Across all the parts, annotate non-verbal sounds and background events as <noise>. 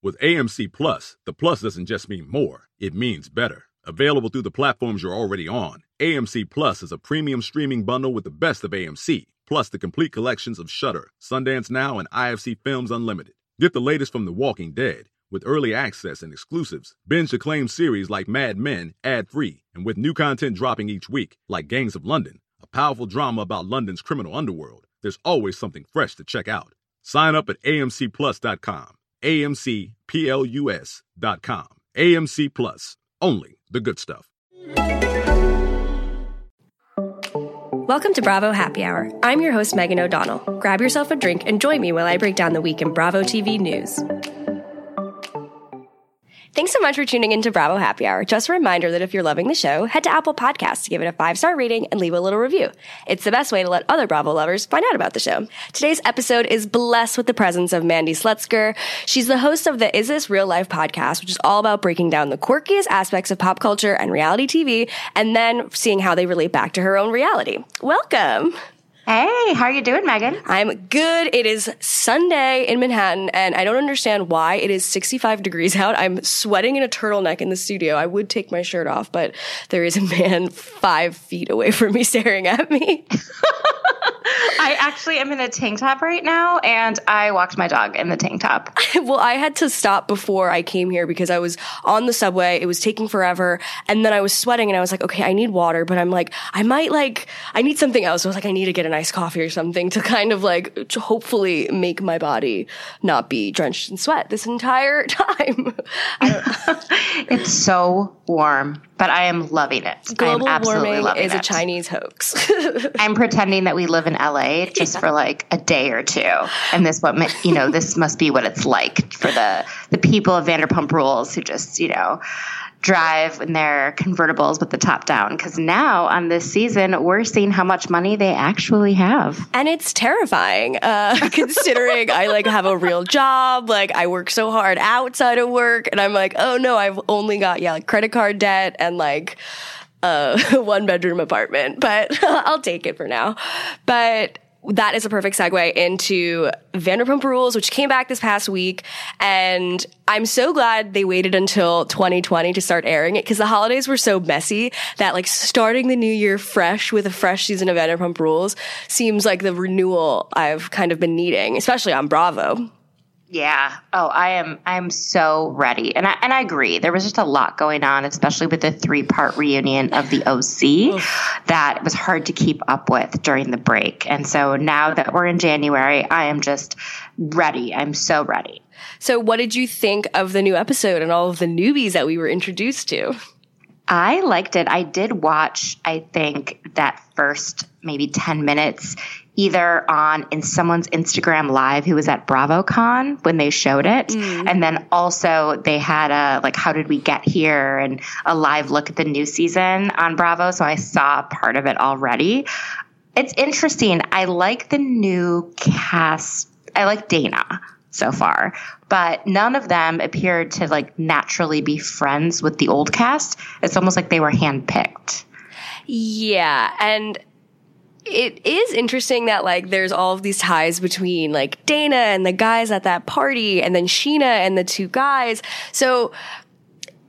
With AMC Plus, the plus doesn't just mean more, it means better. Available through the platforms you're already on, AMC Plus is a premium streaming bundle with the best of AMC, plus the complete collections of Shudder, Sundance Now, and IFC Films Unlimited. Get the latest from The Walking Dead with early access and exclusives. Binge acclaimed series like Mad Men ad free, and with new content dropping each week, like Gangs of London, a powerful drama about London's criminal underworld. There's always something fresh to check out. Sign up at amcplus.com. AMCPLUS.com. AMC Plus. Only the good stuff. Welcome to Bravo Happy Hour. I'm your host, Megan O'Donnell. Grab yourself a drink and join me while I break down the week in Bravo TV news. Thanks so much for tuning into Bravo Happy Hour. Just a reminder that if you're loving the show, head to Apple Podcasts to give it a five star rating and leave a little review. It's the best way to let other Bravo lovers find out about the show. Today's episode is blessed with the presence of Mandy Slutsker. She's the host of the Is This Real Life podcast, which is all about breaking down the quirkiest aspects of pop culture and reality TV and then seeing how they relate back to her own reality. Welcome. Hey, how are you doing, Megan? I'm good. It is Sunday in Manhattan, and I don't understand why it is 65 degrees out. I'm sweating in a turtleneck in the studio. I would take my shirt off, but there is a man <laughs> five feet away from me staring at me. <laughs> I actually am in a tank top right now, and I walked my dog in the tank top. <laughs> well, I had to stop before I came here because I was on the subway. It was taking forever, and then I was sweating, and I was like, okay, I need water, but I'm like, I might like, I need something else. I was like, I need to get an iced coffee or something to kind of like, to hopefully make my body not be drenched in sweat this entire <laughs> time. <laughs> it's so warm, but I am loving it. Global I am absolutely warming loving is it. a Chinese hoax. <laughs> I'm pretending that we live in LA just for like a day or two, and this what you know this must be what it's like for the the people of Vanderpump Rules who just you know drive in their convertibles with the top down. Because now on this season we're seeing how much money they actually have. And it's terrifying uh, <laughs> considering i like have a real job like i work so hard outside of work and i'm like oh no i've only got yeah like credit card debt and like a <laughs> one bedroom apartment. But <laughs> i'll take it for now. But that is a perfect segue into Vanderpump Rules, which came back this past week. And I'm so glad they waited until 2020 to start airing it because the holidays were so messy that like starting the new year fresh with a fresh season of Vanderpump Rules seems like the renewal I've kind of been needing, especially on Bravo. Yeah. Oh, I am. I'm so ready, and I and I agree. There was just a lot going on, especially with the three part reunion of the OC, that was hard to keep up with during the break. And so now that we're in January, I am just ready. I'm so ready. So, what did you think of the new episode and all of the newbies that we were introduced to? I liked it. I did watch, I think, that first maybe 10 minutes either on in someone's Instagram live who was at BravoCon when they showed it. Mm. And then also they had a like how did we get here and a live look at the new season on Bravo. So I saw part of it already. It's interesting. I like the new cast. I like Dana so far, but none of them appeared to like naturally be friends with the old cast. It's almost like they were handpicked. Yeah, and it is interesting that like there's all of these ties between like Dana and the guys at that party and then Sheena and the two guys. So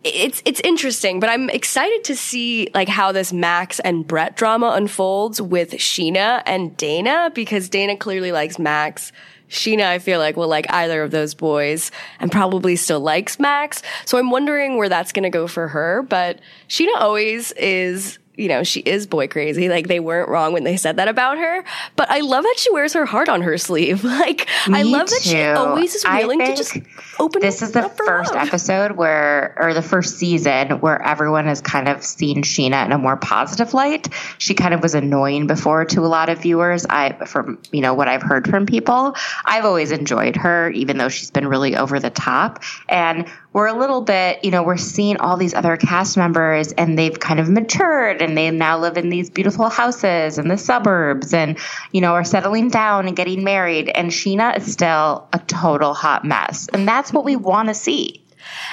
it's it's interesting, but I'm excited to see like how this Max and Brett drama unfolds with Sheena and Dana because Dana clearly likes Max. Sheena, I feel like will like either of those boys and probably still likes Max. So I'm wondering where that's going to go for her. But Sheena always is you know, she is boy crazy. Like they weren't wrong when they said that about her. But I love that she wears her heart on her sleeve. <laughs> Like Me I love too. that she always is willing to just open. This is the first love. episode where, or the first season where everyone has kind of seen Sheena in a more positive light. She kind of was annoying before to a lot of viewers. I, from you know what I've heard from people, I've always enjoyed her, even though she's been really over the top. And we're a little bit, you know, we're seeing all these other cast members and they've kind of matured and they now live in these beautiful houses in the suburbs and, you know, are settling down and getting married. And Sheena is still a total hot mess. And that's what we want to see.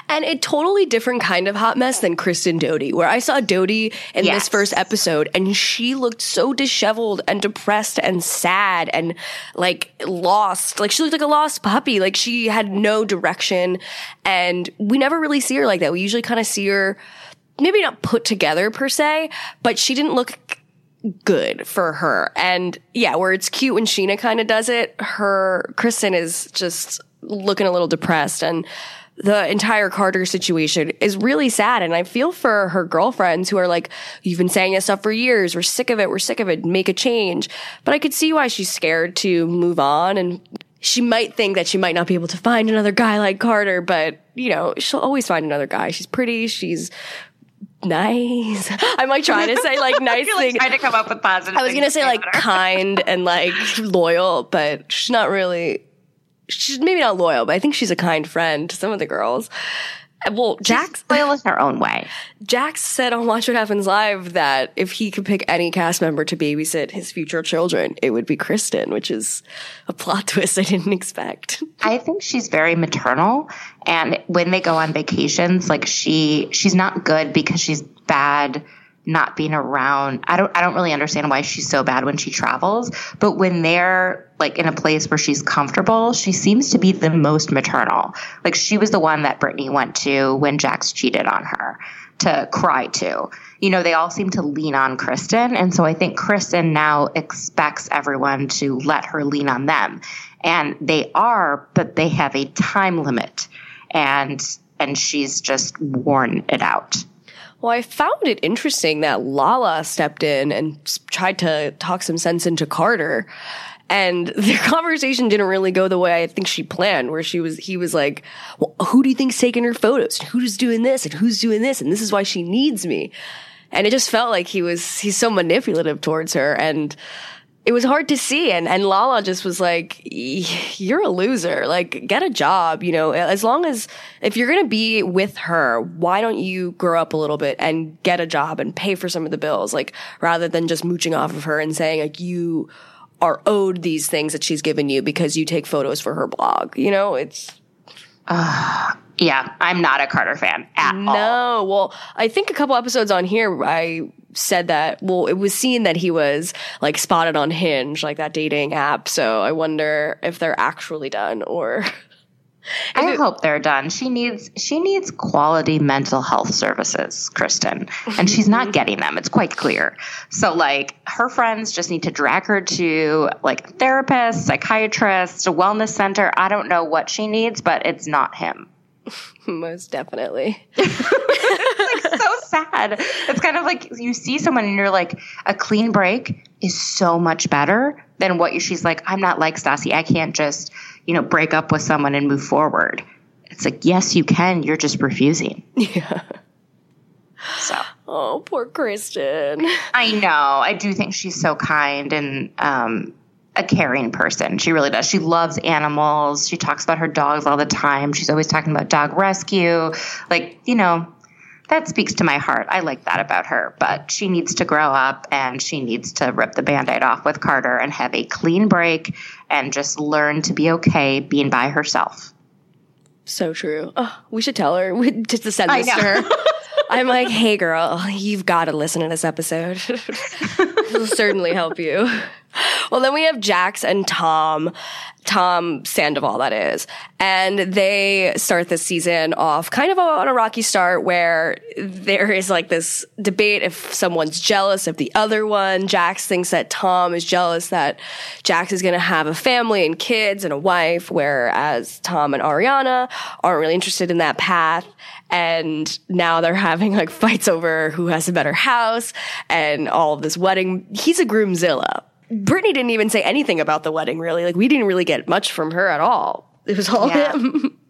And a totally different kind of hot mess than Kristen Doute, where I saw Doute in Yes. this first episode and she looked so disheveled and depressed and sad and like lost. Like she looked like a lost puppy. Like she had no direction. And we never really see her like that. We usually kind of see her maybe not put together per se, but she didn't look good for her. And yeah, where it's cute when Sheena kind of does it, her Kristen is just looking a little depressed and the entire Carter situation is really sad. And I feel for her girlfriends who are like, you've been saying this stuff for years. We're sick of it. We're sick of it. Make a change. But I could see why she's scared to move on and she might think that she might not be able to find another guy like Carter, but you know, she'll always find another guy. She's pretty. She's nice. <laughs> I'm like trying to say like <laughs> nice like things. trying to come up with positive. I was gonna say like <laughs> kind and like loyal, but she's not really. She's maybe not loyal, but I think she's a kind friend to some of the girls. Uh, Well, Jax loyal in her own way. Jax said on Watch What Happens Live that if he could pick any cast member to babysit his future children, it would be Kristen, which is a plot <laughs> twist I didn't expect. I think she's very maternal, and when they go on vacations, like she she's not good because she's bad not being around. I don't I don't really understand why she's so bad when she travels, but when they're like in a place where she's comfortable, she seems to be the most maternal. Like she was the one that Brittany went to when Jax cheated on her to cry to. You know, they all seem to lean on Kristen, and so I think Kristen now expects everyone to let her lean on them. And they are, but they have a time limit. And and she's just worn it out. Well, I found it interesting that Lala stepped in and tried to talk some sense into Carter. And <laughs> the conversation didn't really go the way I think she planned, where she was, he was like, well, who do you think's taking her photos? Who's doing this? And who's doing this? And this is why she needs me. And it just felt like he was, he's so manipulative towards her. And it was hard to see. And, and Lala just was like, you're a loser. Like, get a job, you know, as long as, if you're going to be with her, why don't you grow up a little bit and get a job and pay for some of the bills? Like, rather than just mooching off of her and saying, like, you are owed these things that she's given you because you take photos for her blog. You know, it's, ah, Yeah, I'm not a Carter fan at all. No, well, I think a couple episodes on here, I said that, well, it was seen that he was like spotted on Hinge, like that dating app. So I wonder if they're actually done or. <laughs> I hope they're done. She needs she needs quality mental health services, Kristen, and she's not mm-hmm. getting them. It's quite clear. So like her friends just need to drag her to like a therapist, psychiatrist, a wellness center. I don't know what she needs, but it's not him. <laughs> Most definitely. <laughs> It's so sad. It's kind of like you see someone and you're like, a clean break is so much better than what you, she's like, I'm not like Stassi. I can't just, you know, break up with someone and move forward. It's like, yes, you can. You're just refusing. <laughs> Yeah. So Oh, poor Kristen. I know. I do think she's so kind and um, a caring person. She really does. She loves animals. She talks about her dogs all the time. She's always talking about dog rescue. Like, you know, that speaks to my heart. I like that about her. But she needs to grow up and she needs to rip the band aid off with Carter and have a clean break and just learn to be okay being by herself. So true. Oh, we should tell her <laughs> we- just to send this to her. <laughs> I'm like, hey girl, you've got to listen to this episode. <laughs> It'll certainly help you. <laughs> Well, then we have Jax and Tom, Tom Sandoval, that is. And they start this season off kind of on a rocky start where there is like this debate if someone's jealous of the other one. Jax thinks that Tom is jealous that Jax is going to have a family and kids and a wife, whereas Tom and Ariana aren't really interested in that path. And now they're having like fights over who has a better house and all of this wedding. He's a groomzilla. Brittany didn't even say anything about the wedding, really. Like, we didn't really get much from her at all. It was all Yeah. him. <laughs>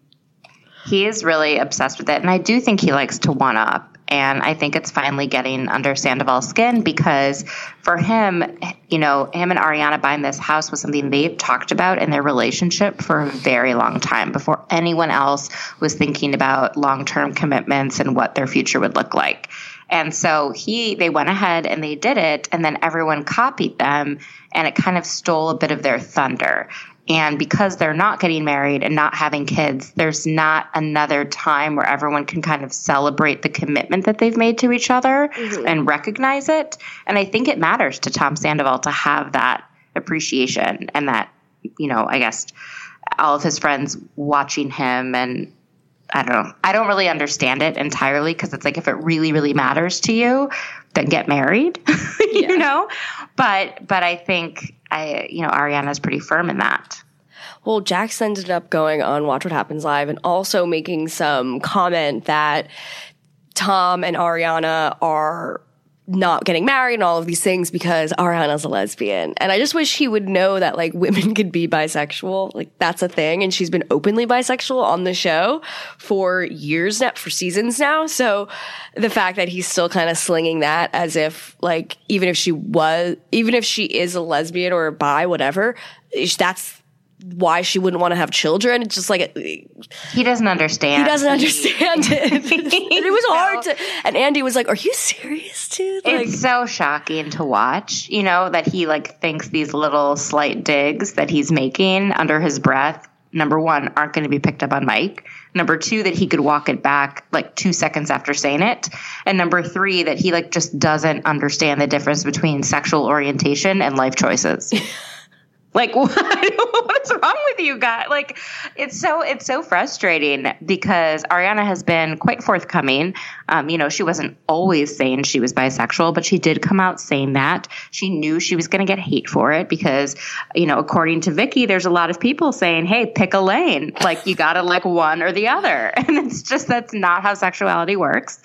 He is really obsessed with it. And I do think he likes to one up. And I think it's finally getting under Sandoval's skin because for him, you know, him and Ariana buying this house was something they've talked about in their relationship for a very long time before anyone else was thinking about long term commitments and what their future would look like. And so he they went ahead and they did it and then everyone copied them and it kind of stole a bit of their thunder. And because they're not getting married and not having kids, there's not another time where everyone can kind of celebrate the commitment that they've made to each other mm-hmm. and recognize it. And I think it matters to Tom Sandoval to have that appreciation and that, you know, I guess all of his friends watching him and I don't know. I don't really understand it entirely because it's like if it really, really matters to you, then get married, <laughs> you know? But but I think I you know, Ariana's pretty firm in that. Well, Jax ended up going on Watch What Happens Live and also making some comment that Tom and Ariana are not getting married and all of these things because Ariana's a lesbian. And I just wish he would know that like <laughs> women could be bisexual. Like that's a thing. And she's been openly bisexual on the show for years now, for seasons now. So the fact that he's still kind of slinging that as if like, even if she was, even if she is a lesbian or a bi, whatever, that's why she wouldn't want to have children. It's just like uh, he doesn't understand. He doesn't understand <laughs> it. <laughs> it was so, hard to. And Andy was like, "Are you serious, dude?" Like, it's so shocking to watch. You know that he like thinks these little slight digs that he's making under his breath. Number one, aren't going to be picked up on Mike. Number two, that he could walk it back like two seconds after saying it. And number three, that he like just doesn't understand the difference between sexual orientation and life choices. <laughs> Like what? <laughs> what's wrong with you guys? Like it's so it's so frustrating because Ariana has been quite forthcoming. Um, you know, she wasn't always saying she was bisexual, but she did come out saying that. She knew she was going to get hate for it because, you know, according to Vicki, there's a lot of people saying, "Hey, pick a lane. Like you got to like one or the other." <laughs> And it's just that's not how sexuality works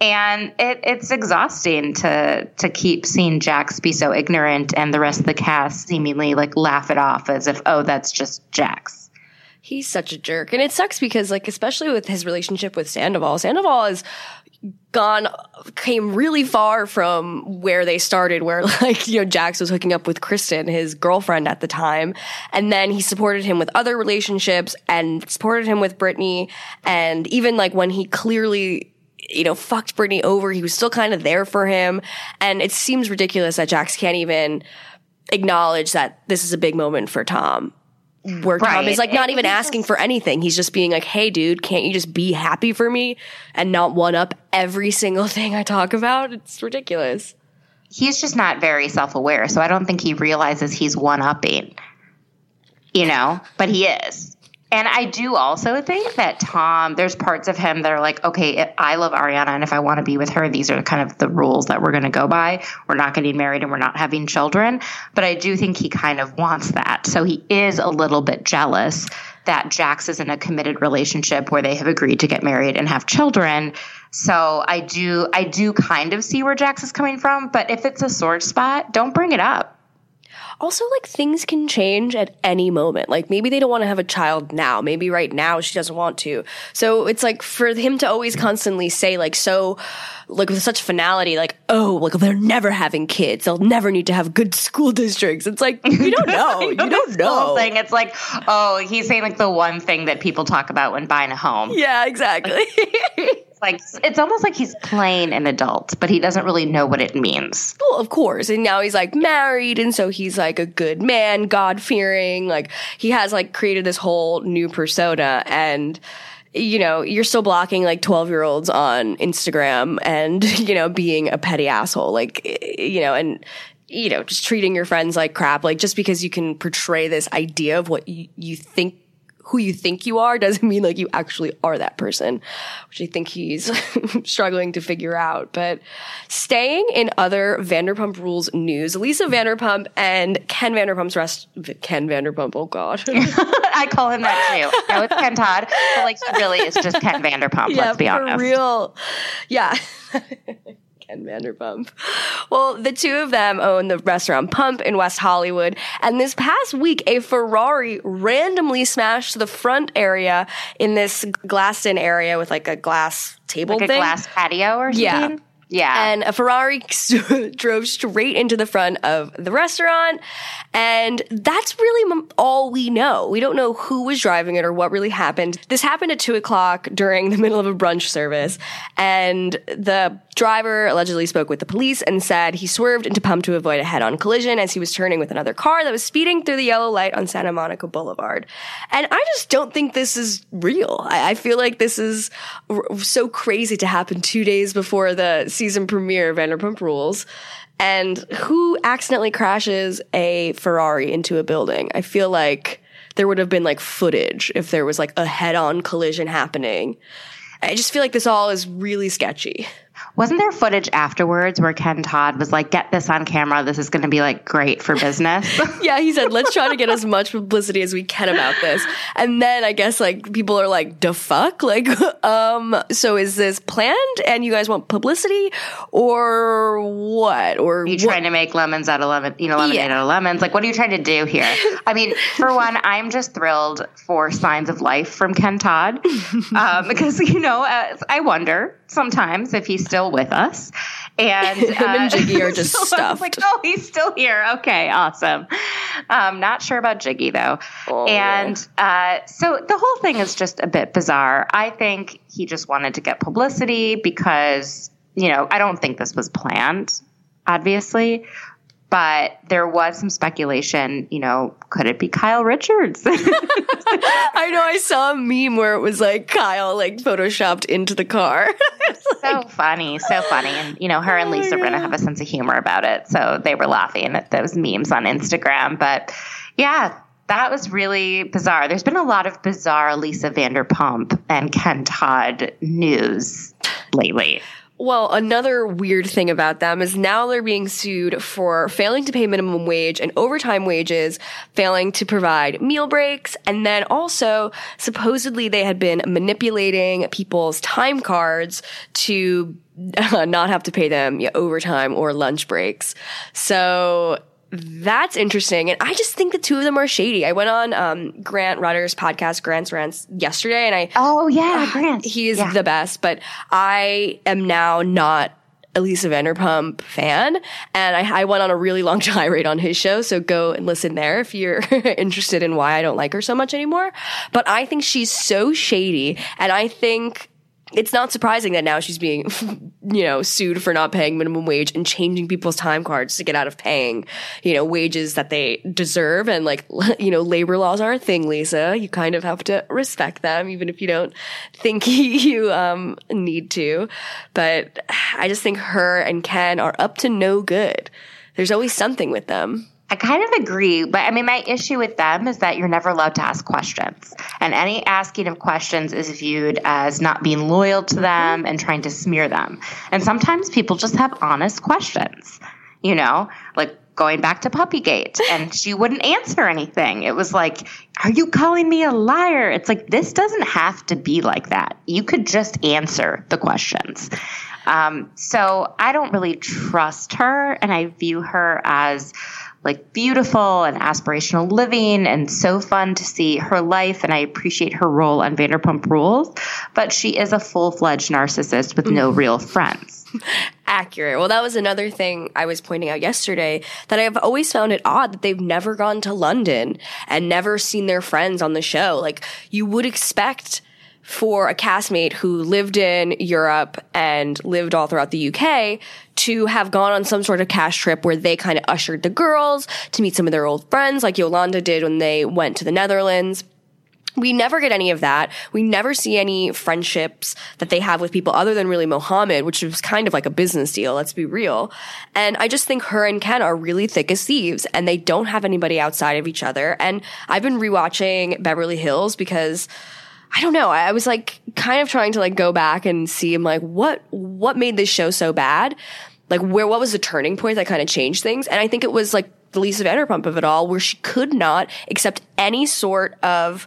and it, it's exhausting to to keep seeing Jax be so ignorant and the rest of the cast seemingly like laugh it off as if oh that's just Jax. He's such a jerk, and it sucks because like especially with his relationship with Sandoval, Sandoval is gone came really far from where they started where <laughs> like you know Jax was hooking up with Kristen his girlfriend at the time and then he supported him with other relationships and supported him with Brittany and even like when he clearly you know, fucked Brittany over. He was still kind of there for him. And it seems ridiculous that Jax can't even acknowledge that this is a big moment for Tom. Where right. Tom is like not even asking for anything. He's just being like, hey, dude, can't you just be happy for me and not one up every single thing I talk about? It's ridiculous. He's just not very self aware. So I don't think he realizes he's one upping, you know, but he is. And I do also think that Tom, there's parts of him that are like, okay, I love Ariana, and if I want to be with her, these are kind of the rules that we're going to go by. We're not getting married and we're not having children. But I do think he kind of wants that. So he is a little bit jealous that Jax is in a committed relationship where they have agreed to get married and have children. So I do, I do kind of see where Jax is coming from. But if it's a sore spot, don't bring it up also like things can change at any moment. Like maybe they don't want to have a child now. Maybe right now she doesn't want to. So it's like for him to always constantly say like so like with such finality, like, oh, like they're never having kids. They'll never need to have good school districts. It's like you don't <laughs> know. you don't know. Thing. It's like, oh, he's saying like the one thing that people talk about when buying a home. Yeah, exactly. like <laughs> it's almost like he's playing an adult, but he doesn't really know what it means. Well, of course. And now he's like married, and so he's like a good man, God fearing. Like he has like created this whole new persona, and you know, you're still blocking like 12 year olds on Instagram and, <laughs> you know, being a petty asshole. Like, eh, you know, and, you know, just treating your friends like crap. Like, just because you can portray this idea of what you, you think who you think you are doesn't <laughs> mean like you actually are that person, which I think he's <laughs> struggling to figure out. But staying in other Vanderpump Rules news, Lisa Vanderpump and Ken Vanderpump's rest, Ken Vanderpump, oh God. <laughs> I call him that too. No, it's Ken Todd, but like really is just Ken Vanderpump, yeah, let's be honest. Real. Yeah. Ken Vanderpump. Well, the two of them own the restaurant Pump in West Hollywood. And this past week, a Ferrari randomly smashed the front area in this glassed in area with like a glass table like thing. a glass patio or something? Yeah. Yeah. And a Ferrari <laughs> drove straight into the front of the restaurant. And that's really all we know. We don't know who was driving it or what really happened. This happened at two o'clock during the middle of a brunch service. And the driver allegedly spoke with the police and said he swerved into pump to avoid a head on collision as he was turning with another car that was speeding through the yellow light on Santa Monica Boulevard. And I just don't think this is real. I, I feel like this is r- so crazy to happen two days before the season premiere of Vanderpump Rules. And who accidentally crashes a Ferrari into a building? I feel like there would have been like footage if there was like a head on collision happening. I just feel like this all is really sketchy. Wasn't there footage afterwards where Ken Todd was like, get this on camera? This is going to be like great for business. <laughs> yeah, he said, let's try to get as much publicity as we can about this. And then I guess like people are like, the fuck? <laughs> Like, um, so is this planned and you guys want publicity or what? Or Are you what? trying to make lemons out of lemon, you know, lemonade Yeah. out of lemons? Like, what are you trying to do here? <laughs> I mean, for one, I'm just thrilled for signs of life from Ken Todd um, because you know, uh, I wonder sometimes if he's still with us. And <laughs> Him and Giggy are <laughs> just so I was like, oh, he's still here. Okay, awesome. Um, not sure about Giggy though. Oh. And uh, so the whole thing is just a bit bizarre. I think he just wanted to get publicity because you know I don't think this was planned, obviously. But there was some speculation, you know, could it be Kyle Richards? <laughs> I know I saw a meme where it was like Kyle like photoshopped into the car. <laughs> so funny, so funny. And, you know, her and oh, Lisa Rinna have a sense of humor about it. So they were laughing at those memes on Instagram. But yeah, that was really bizarre. There's been a lot of bizarre Lisa Vanderpump and Ken Todd news lately. Well, another weird thing about them is now they're being sued for failing to pay minimum wage and overtime wages, failing to provide meal breaks, and then also supposedly they had been manipulating people's time cards to <laughs> not have to pay them overtime or lunch breaks. So that's interesting. And I just think the two of them are shady. I went on um, Grant Rutter's podcast, Grant's Rants, yesterday, and I Oh, yeah, Grant. He's Yeah. the best, but I am now not a Lisa Vanderpump fan. And I, I went on a really long <laughs> tirade on his show. So go and listen there if you're <laughs> interested in why I don't like her so much anymore. But I think she's so shady. And I think it's not surprising that now she's being, <laughs> you know, sued for not paying minimum wage and changing people's time cards to get out of paying, you know, wages that they deserve. And like, <laughs> you know, labor laws are a thing, Lisa. You kind of have to respect them, even if you don't think <laughs> you, um, need to. But I just think her and Ken are up to no good. There's always something with them. I kind of agree, but I mean, my issue with them is that you're never allowed to ask questions. And any asking of questions is viewed as not being loyal to them and trying to smear them. And sometimes people just have honest questions, you know, like going back to Puppygate and <laughs> she wouldn't answer anything. It was like, are you calling me a liar? It's like, this doesn't have to be like that. You could just answer the questions. Um, so I don't really trust her and I view her as like beautiful and aspirational living and so fun to see her life and I appreciate her role on Vanderpump Rules, but she is a full-fledged narcissist with no mm-hmm. real friends. <laughs> accurate. Well, that was another thing I was pointing out yesterday that I've always found it odd that they've never gone to London and never seen their friends on the show. Like you would expect for a castmate who lived in Europe and lived all throughout the UK to have gone on some sort of cash trip where they kind of ushered the girls to meet some of their old friends like Yolanda did when they went to the Netherlands. We never get any of that. We never see any friendships that they have with people other than really Mohammed, which was kind of like a business deal. Let's be real. And I just think her and Ken are really thick as thieves and they don't have anybody outside of each other. And I've been rewatching Beverly Hills because I don't know. I was like kind of trying to like go back and see, I'm like, what, what made this show so bad? Like where, what was the turning point that kind of changed things? And I think it was like the Lisa Vanderpump of it all, where she could not accept any sort of,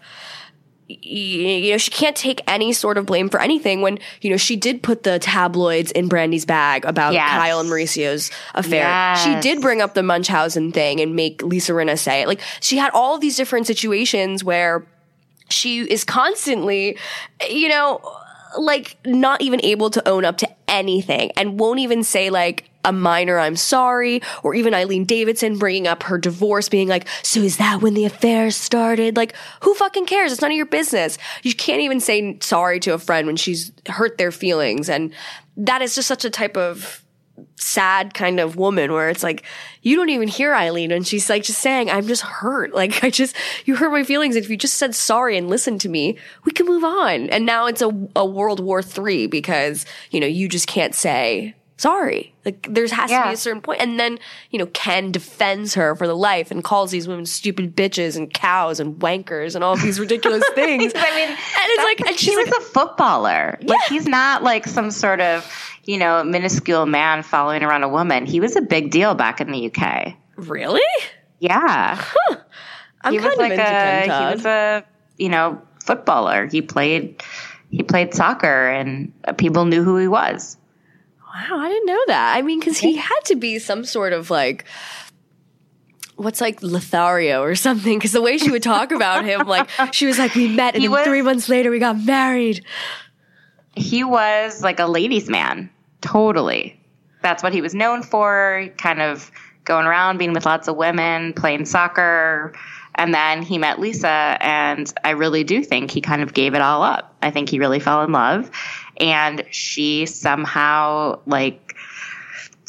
you know, she can't take any sort of blame for anything when, you know, she did put the tabloids in Brandi's bag about Yes. Kyle and Mauricio's affair. Yes. She did bring up the Munchausen thing and make Lisa Rinna say it. Like, she had all these different situations where she is constantly, you know, like not even able to own up to anything and won't even say like a minor I'm sorry or even Eileen Davidson bringing up her divorce being like so is that when the affair started? Like who fucking cares? It's none of your business. You can't even say sorry to a friend when she's hurt their feelings. And that is just such a type of sad kind of woman where it's like you don't even hear Eileen and she's like just saying I'm just hurt. <laughs> Like I just you hurt my feelings. If you just said sorry and listened to me we can move on. And now it's a, a World War Three because you know you just can't say sorry like there has to be a certain point and then you know Ken defends her for the life and calls these women stupid bitches and cows and wankers and all these ridiculous <laughs> things I mean, and it's like and he she's was like a footballer. Like he's not like some sort of you know minuscule man following around a woman. He was a big deal back in the UK. really Yeah, I'm he kind was of like into a Ken he was a you know footballer. He played he played soccer, and people knew who he was. Wow, I didn't know that. I mean, because he had to be some sort of like, what's like Lothario or something. Because the way she would talk about him, like she was like, we met, <laughs> and then was- three months later we got married. he was like a ladies' man, totally. That's what he was known for, kind of going around being with lots of women, playing soccer. And then he met Lisa, and I really do think he kind of gave it all up. I think he really fell in love. And she somehow, like,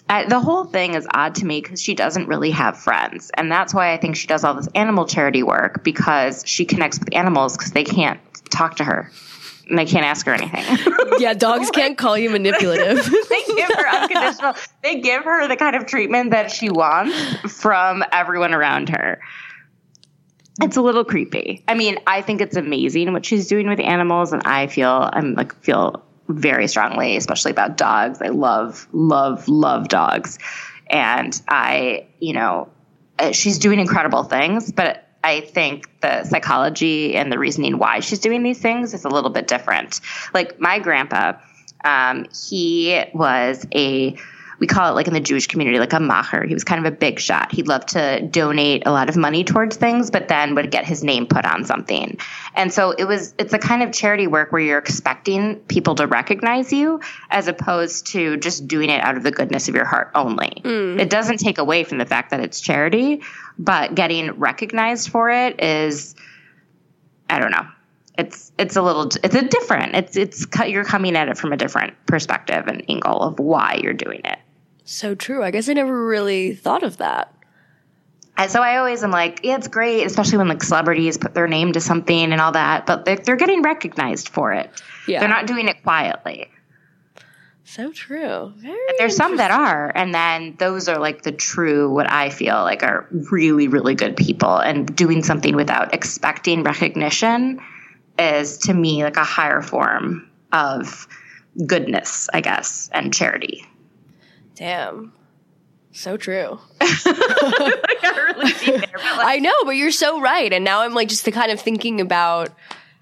I, the whole thing is odd to me because she doesn't really have friends. And that's why I think she does all this animal charity work because she connects with animals because they can't talk to her and they can't ask her anything. <laughs> Yeah, dogs <laughs> can't call you manipulative. <laughs> they give her unconditional they give her the kind of treatment that she wants from everyone around her it's a little creepy i mean i think it's amazing what she's doing with animals and i feel i'm like feel very strongly especially about dogs i love love love dogs and i you know uh, she's doing incredible things but I think the psychology and the reasoning why she's doing these things is a little bit different. Like my grandpa, um, he was a we call it like in the Jewish community like a macher. He was kind of a big shot. He loved to donate a lot of money towards things, but then would get his name put on something. And so it was it's a kind of charity work where you're expecting people to recognize you as opposed to just doing it out of the goodness of your heart only. Mm. It doesn't take away from the fact that it's charity, but getting recognized for it is I don't know. It's it's a little it's a different. It's it's you're coming at it from a different perspective and angle of why you're doing it. So true. I guess I never really thought of that. And so I always am like, yeah, it's great, especially when like celebrities put their name to something and all that, but they're, they're getting recognized for it. Yeah. They're not doing it quietly. So true. Very There's some that are, and then those are like the true, what I feel like are really, really good people. And doing something without expecting recognition is to me like a higher form of goodness, I guess, and charity. Damn. So true. <laughs> <laughs> I got really deep there, like, I know, but you're so right. And now I'm like just the kind of thinking about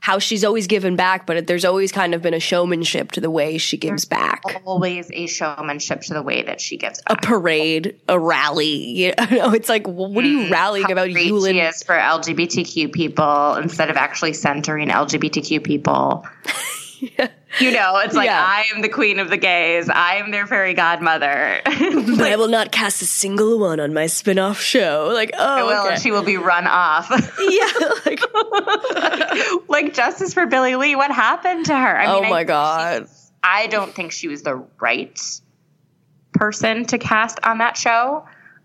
how she's always given back, but there's always kind of been a showmanship to the way she gives back. always a showmanship to the way that she gives back. A parade, a rally. You <laughs> know, it's like, well, what are you mm-hmm. rallying How about? Yulin? she is for LGBTQ people instead of actually centering LGBTQ people. You know, it's like Yeah. I am the queen of the gays. I am their fairy godmother. <laughs> But I will not cast a single one on my spin-off show. Like, oh, okay. she will be run off. <laughs> yeah, like, <laughs> like justice for Billie Lee. What happened to her? I oh I my think god. I don't think she was the right person to cast on that show.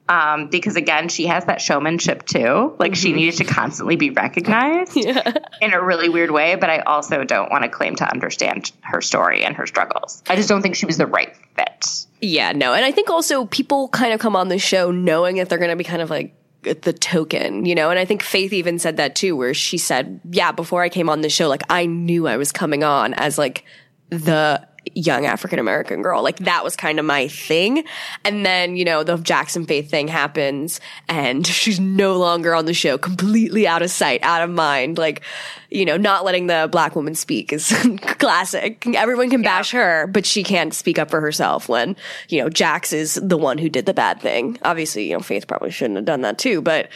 Um, because again, she has that showmanship too. Like she needed to constantly be recognized <laughs> Yeah. in a really weird way. But I also don't want to claim to understand her story and her struggles. I just don't think she was the right fit. Yeah, no. And I think also people kind of come on the show knowing that they're going to be kind of like the token, you know? And I think Faith even said that too, where she said, yeah, before I came on the show, like I knew I was coming on as like the young African American girl. Like that was kind of my thing. And then, you know, the Jackson Faith thing happens and <laughs> she's no longer on the show, completely out of sight, out of mind. Like, you know, not letting the black woman speak is <laughs> classic. Everyone can bash her, but she can't speak up for herself when, you know, Jax is the one who did the bad thing. Obviously, you know, Faith probably shouldn't have done that too, but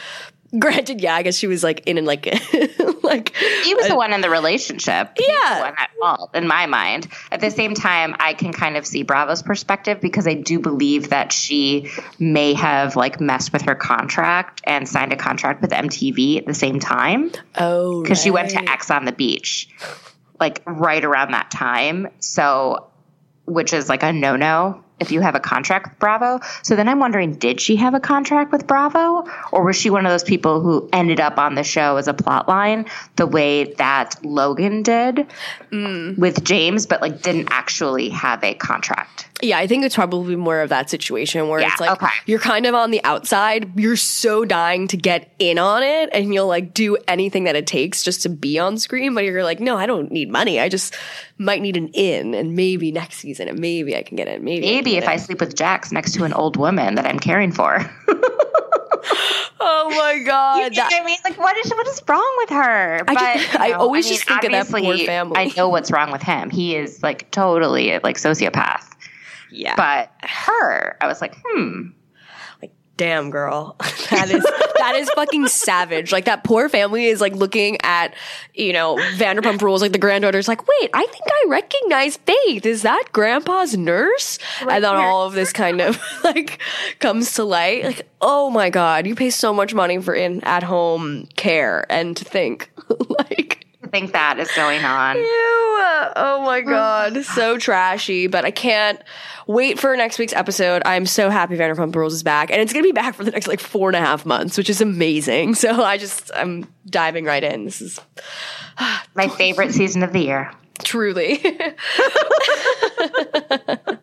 Granted, yeah, I guess she was like in and like <laughs> like he was the uh, one in the relationship. Yeah. the one at fault in my mind. At the same time, I can kind of see Bravo's perspective because I do believe that she may have like messed with her contract and signed a contract with MTV at the same time oh because she went to. Ex on the beach, like right around that time. So, which is like a no no if you have a contract with Bravo. So then I'm wondering, did she have a contract with Bravo, or was she one of those people who ended up on the show as a plot line, the way that Logan did mm. with James, but like didn't actually have a contract? Yeah, I think it's probably more of that situation where Yeah, it's like okay. you're kind of on the outside, you're so dying to get in on it, and you'll like do anything that it takes just to be on screen, but you're like, no, I don't need money. I just might need an in, and maybe next season, and maybe I can get in. Maybe, Maybe if I sleep with Jax next to an old woman that I'm caring for. <laughs> Oh my You god. know that- what I mean? Like, what is what is wrong with her? I <laughs> just- I always just think of that poor family. I know what's wrong with him. He is like totally like sociopath. yeah. But her, I was like, hmm. Damn girl. <laughs> That is <laughs> that is fucking savage. Like that poor family is like looking at you know vanderpump rules. Like the granddaughter's like wait i think i recognize faith. Is that grandpa's nurse? And then here. all of this kind of <laughs> like comes to light. Like oh my god you pay so much money for in at home care and to think like think that is going on. Ew. Oh my god, so trashy. But I can't wait for next week's episode. I'm so happy Vanderpump Rules is back, and it's gonna be back for the next like four and a half months, which is amazing. <laughs> So I just I'm diving right in. This is My favorite season of the year. <sighs> truly. <laughs> <laughs>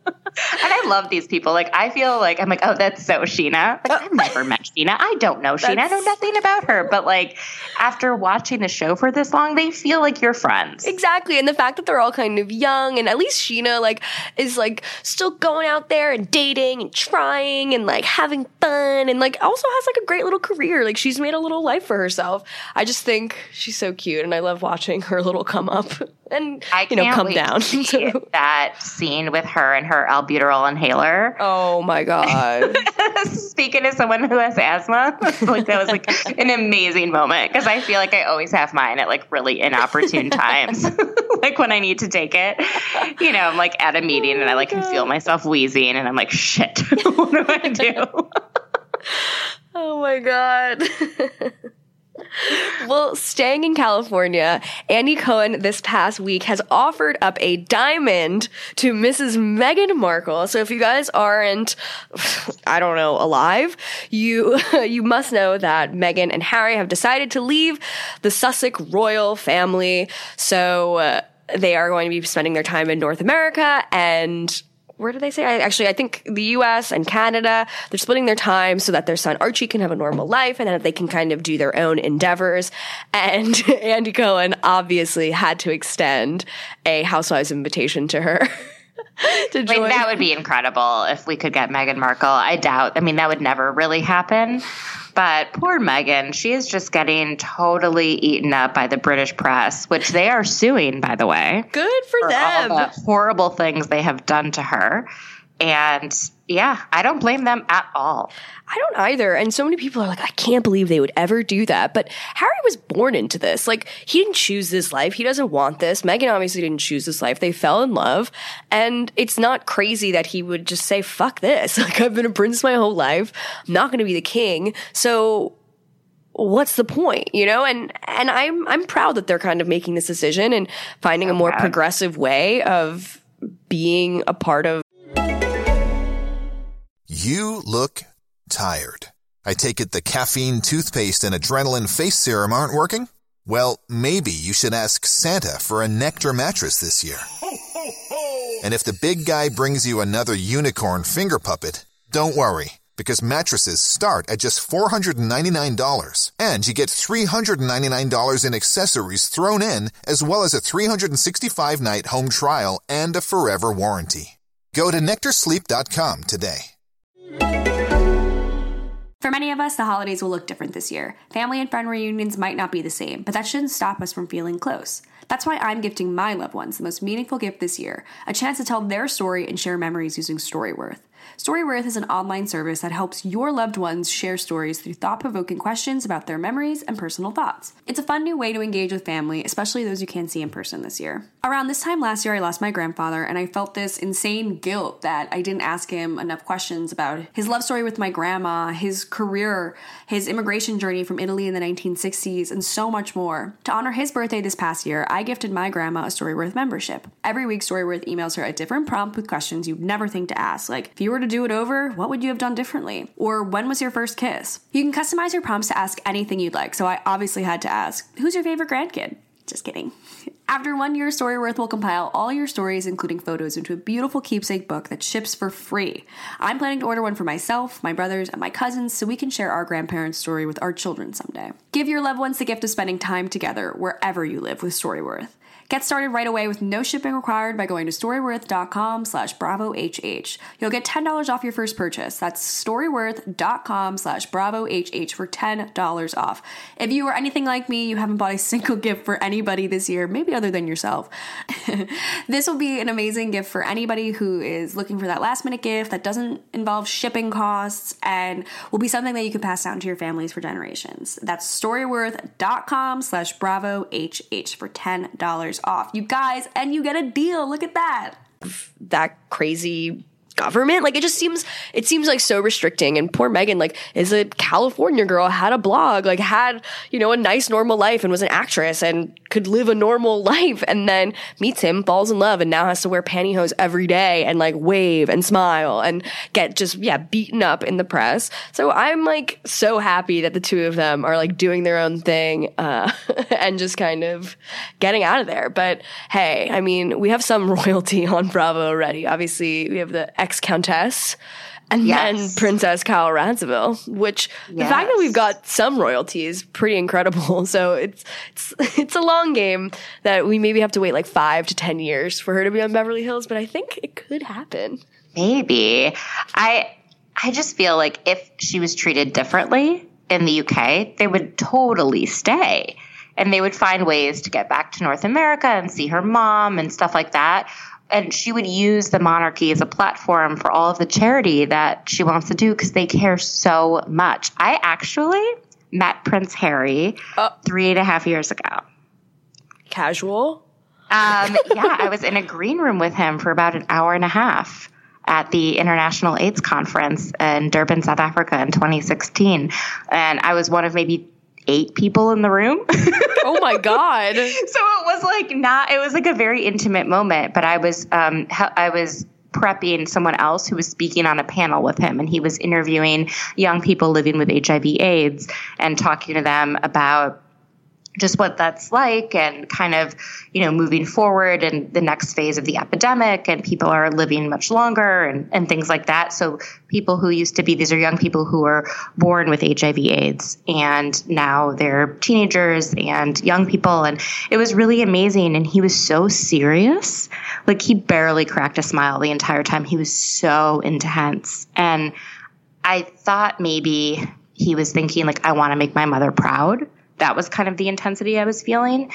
And I love these people. Like, I feel like I'm like, oh, that's so Sheena. Like, I've oh. never met Sheena. I don't know Sheena. I know nothing about her. But like, after watching the show for this long, they feel like you're friends. Exactly. And the fact that they're all kind of young and at least Sheena like is like still going out there and dating and trying and like having fun and like also has like a great little career. Like she's made a little life for herself. I just think she's so cute and I love watching her little come up and I you know can't come down. to <laughs> that scene with her and her albuterol inhaler. oh my god. <laughs> Speaking as someone who has asthma, <laughs> like that was like an amazing moment because I feel like I always have mine at like really inopportune times, like when I need to take it. You know, I'm like at a meeting and I like can feel oh, myself wheezing, and I'm like, shit, what do I do? Oh my god. Well, staying in California, Andy Cohen this past week has offered up a diamond to Mrs. Meghan Markle. So if you guys aren't, <sighs> I don't know, alive, you <laughs> you must know that Meghan and Harry have decided to leave the Sussex royal family. So uh, they are going to be spending their time in North America and where did they say? I, actually, I think the U.S. and Canada. They're splitting their time so that their son Archie can have a normal life and that they can kind of do their own endeavors. And <laughs> Andy Cohen obviously had to extend a housewives invitation to her <laughs> <laughs> to Like join. that would be incredible if we could get Meghan Markle. I doubt. I mean, that would never really happen. But poor Meghan, she is just getting totally eaten up by the British press, which they are suing, by the way. Good for, for them. all the horrible things they have done to her. And yeah, I don't blame them at all. I don't either. And so many people are like, I can't believe they would ever do that. But Harry was born into this. Like, he didn't choose this life. He doesn't want this. Meghan obviously didn't choose this life. They fell in love. And it's not crazy that he would just say, fuck this. <laughs> Like, I've been a prince my whole life. I'm not going to be the king. So what's the point you know and and i'm i'm proud that they're kind of making this decision and finding a more progressive way of being a part of You look tired. I take it the caffeine toothpaste and adrenaline face serum aren't working? Well, maybe you should ask Santa for a Nectar mattress this year. And if the big guy brings you another unicorn finger puppet, don't worry, because mattresses start at just $499. And you get $399 in accessories thrown in, as well as a 365 night home trial and a forever warranty. Go to NectarSleep.com today. For many of us, the holidays will look different this year. Family and friend reunions might not be the same, but that shouldn't stop us from feeling close. That's why I'm gifting my loved ones the most meaningful gift this year a chance to tell their story and share memories using Storyworth. Storyworth is an online service that helps your loved ones share stories through thought provoking questions about their memories and personal thoughts. It's a fun new way to engage with family, especially those you can't see in person this year. Around this time last year, I lost my grandfather, and I felt this insane guilt that I didn't ask him enough questions about his love story with my grandma, his career, his immigration journey from Italy in the 1960s, and so much more. To honor his birthday this past year, I gifted my grandma a Storyworth membership. Every week, Storyworth emails her a different prompt with questions you'd never think to ask, like, if you were to do it over, what would you have done differently? Or when was your first kiss? You can customize your prompts to ask anything you'd like, so I obviously had to ask, who's your favorite grandkid? Just kidding. <laughs> After one year, Storyworth will compile all your stories, including photos, into a beautiful keepsake book that ships for free. I'm planning to order one for myself, my brothers, and my cousins so we can share our grandparents' story with our children someday. Give your loved ones the gift of spending time together wherever you live with Storyworth. Get started right away with no shipping required by going to storyworth.com slash bravohh. You'll get $10 off your first purchase. That's storyworth.com slash bravohh for $10 off. If you are anything like me, you haven't bought a <laughs> single gift for anybody this year, maybe other than yourself. <laughs> this will be an amazing gift for anybody who is looking for that last minute gift that doesn't involve shipping costs and will be something that you can pass down to your families for generations. That's storyworth.com slash bravohh for $10 off. You guys, and you get a deal. Look at that. that crazy government? Like it just seems it seems like so restricting. And poor meghan like is a california girl had a blog like had you know a nice normal life and was an actress and could live a normal <laughs> life and then meets him falls in love and now has to wear pantyhose every day and like wave and smile and get just yeah beaten up in the press. So i'm like so happy that the two of them are like doing their own thing uh, <laughs> and just kind of getting out of there. But hey i mean we have some <laughs> royalty on bravo already. Obviously we have the ex countess and Yes. then Princess Carole Radziwill, which the fact that we've got some royalty is pretty incredible. <laughs> So it's it's it's a long game that we maybe have to wait like five to ten years for her to be on Beverly Hills, but I think it could happen. Maybe. I I just feel like if she was treated differently in the UK, they would totally stay. And they would find ways to get back to North America and see her mom and stuff like that. And she would use the monarchy as a platform for all of the charity that she wants to do because they care so much. I actually met Prince Harry three and a half years ago. Casual. Um, yeah, I was in a green room with him for about an hour and a half at the International AIDS Conference in Durban, South Africa in 2016. And I was one of maybe eight people in the room. <laughs> Oh my god. so it was like not, it was like a very intimate moment, but I was, um, I was prepping someone else who was speaking on a panel with him and he was interviewing young people living with HIV AIDS and talking to them about just what that's like and kind of, you know, moving forward and the next phase of the epidemic and people are living much longer and, and things like that. So people who used to be, these are young people who were born with HIV AIDS and now they're teenagers and young people. And it was really amazing. And he was so serious. Like he barely cracked a smile the entire time. He was so intense. And I thought maybe he was thinking like, I want to make my mother proud that was kind of the intensity I was feeling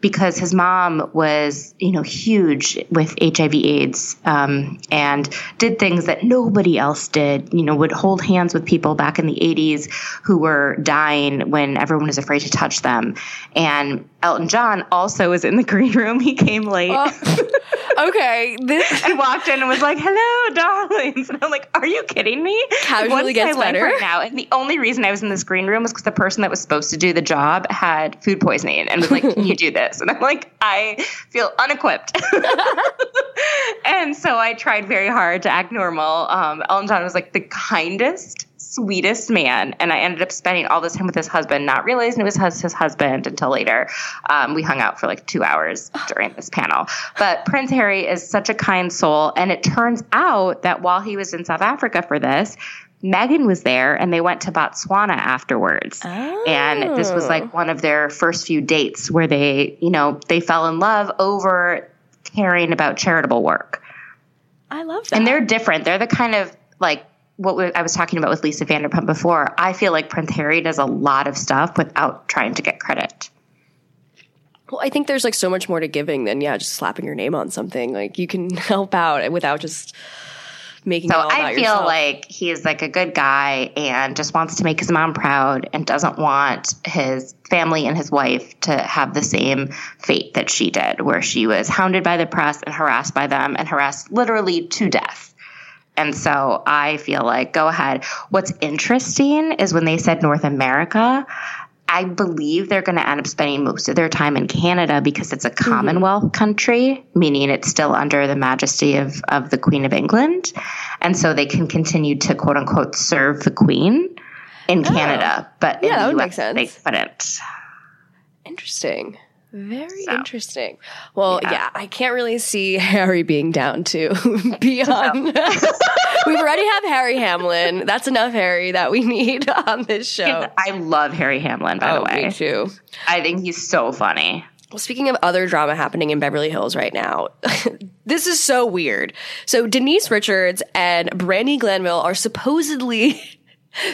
because his mom was, you know, huge with HIV AIDS um, and did things that nobody else did. You know, would hold hands with people back in the 80s who were dying when everyone was afraid to touch them. And Elton John also was in the <laughs> green room. He came late <laughs> Okay. This <laughs> and walked in and was like, "Hello, darlings," and I'm like, "Are you kidding me?" Casually What's gets my life better. right now. And the only reason I was in this green room was because the person that was supposed to do the job had food poisoning and was like, "Can you do this?" And I'm like, "I feel unequipped." and so I tried very hard to act normal. Um, Elton John was like the kindest. Sweetest man, and I ended up spending all this time with his husband, not realizing it was his, his husband until later. Um, we hung out for like two hours <sighs> during this panel. But Prince Harry is such a kind soul, and it turns out that while he was in South Africa for this, Meghan was there, and they went to Botswana afterwards. And this was like one of their first few dates where they, you know, they fell in love over caring about charitable work. I love that. And they're different. They're the kind of like what we, I was talking about with Lisa Vanderpump before. I feel like Prince Harry does a lot of stuff without trying to get credit. Well, I think there's like so much more to giving than yeah, just slapping your name on something. Like you can <laughs> help out without just making So it all about I feel yourself. like he's like a good guy and just wants to make his mom proud and doesn't want his family and his wife to have the same fate that she did, where she was hounded by the press and harassed by them and harassed literally to death. And so I feel like go ahead. What's interesting is when they said North America, I believe they're going to end up spending most of their time in Canada because it's a mm-hmm. Commonwealth country, meaning it's still under the majesty of, of the Queen of England. And so they can continue to quote unquote serve the Queen in oh. Canada. But Yeah, that in would the make US, sense. they couldn't. Interesting. Very So. interesting. Well, yeah. Yeah. I can't really see <laughs> Harry being down to <laughs> be on. <laughs> we already have Harry Hamlin. That's enough Harry that we need on this show. I love Harry Hamlin, by oh, the way. me too. I think he's so funny. Well, speaking of other drama happening in Beverly Hills right now, this is so weird. So Denise Richards and Brandi Glanville are supposedly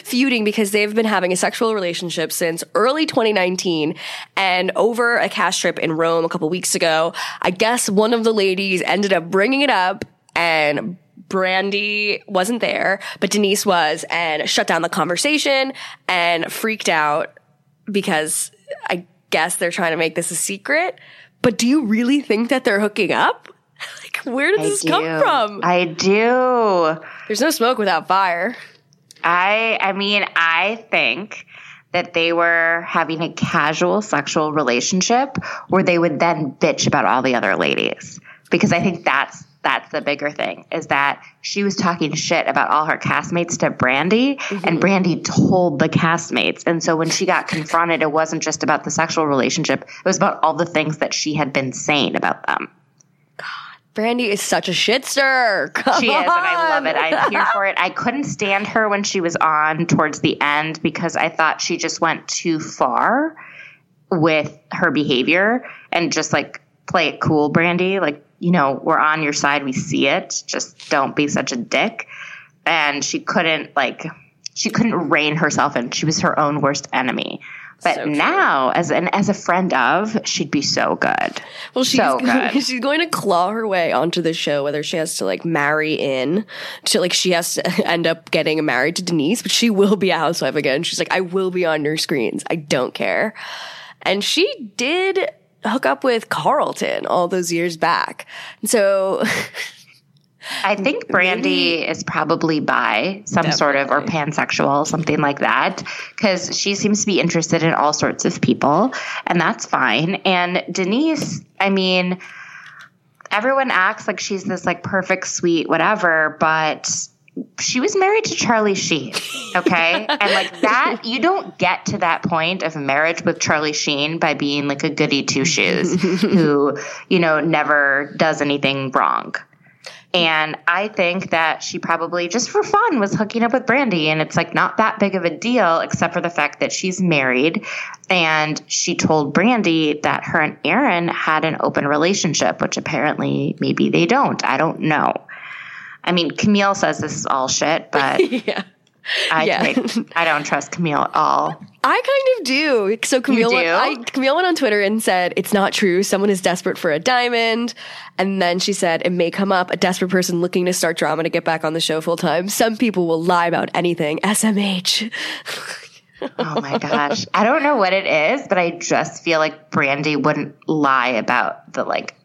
feuding because they've been having a sexual relationship since early 2019 and over a cash trip in Rome a couple weeks ago, I guess one of the ladies ended up bringing it up and Brandi wasn't there, but Denise was and shut down the conversation and freaked out because I guess they're trying to make this a secret. But do you really think that they're hooking up? <laughs> like, where did I this come from? I do. There's no smoke without fire. I I mean, I think that they were having a casual sexual relationship where they would then bitch about all the other ladies. Because I think that's that's the bigger thing is that she was talking shit about all her castmates to Brandi and mm-hmm. Brandi told the castmates. And so when she got confronted, it wasn't just about the sexual relationship. It was about all the things that she had been saying about them. Brandi is such a shitster. Come She is, and I love it. I'm here for it. I couldn't stand her when she was on towards the end because I thought she just went too far with her behavior and just like play it cool, Brandi. Like, you know, we're on your side. We see it. Just don't be such a dick. And she couldn't like, she couldn't rein herself in. She was her own worst enemy. But So now, as an as a friend of, she'd be so good. Well, she's so good. <laughs> she's going to claw her way onto the show, whether she has to like marry in to like she has to <laughs> end up getting married to Denise, but she will be a housewife again. She's like, I will be on your screens. I don't care. And she did hook up with Carlton all those years back. And so <laughs> I think Brandi is probably bi, some sort of, or pansexual, something like that, because she seems to be interested in all sorts of people, and that's fine. And Denise, I mean, everyone acts like she's this like perfect, sweet, whatever, but she was married to Charlie Sheen, okay? <laughs> and like that, you don't get to that point of marriage with Charlie Sheen by being like a goody two shoes <laughs> who, you know, never does anything wrong. And I think that she probably just for fun was hooking up with Brandi. And it's like not that big of a deal, except for the fact that she's married. And she told Brandi that her and Aaron had an open relationship, which apparently maybe they don't. I don't know. I mean, Camille says this is all shit, but <laughs> yeah. I, Yeah. take- I don't trust Camille at all. <laughs> I kind of do. So Camille, do? Went, I, Camille went on Twitter and said, it's not true. Someone is desperate for a diamond. And then she said, it may come up, a desperate person looking to start drama to get back on the show full time. Some people will lie about anything. SMH. <laughs> Oh my gosh. I don't know what it is, but I just feel like Brandi wouldn't lie about the like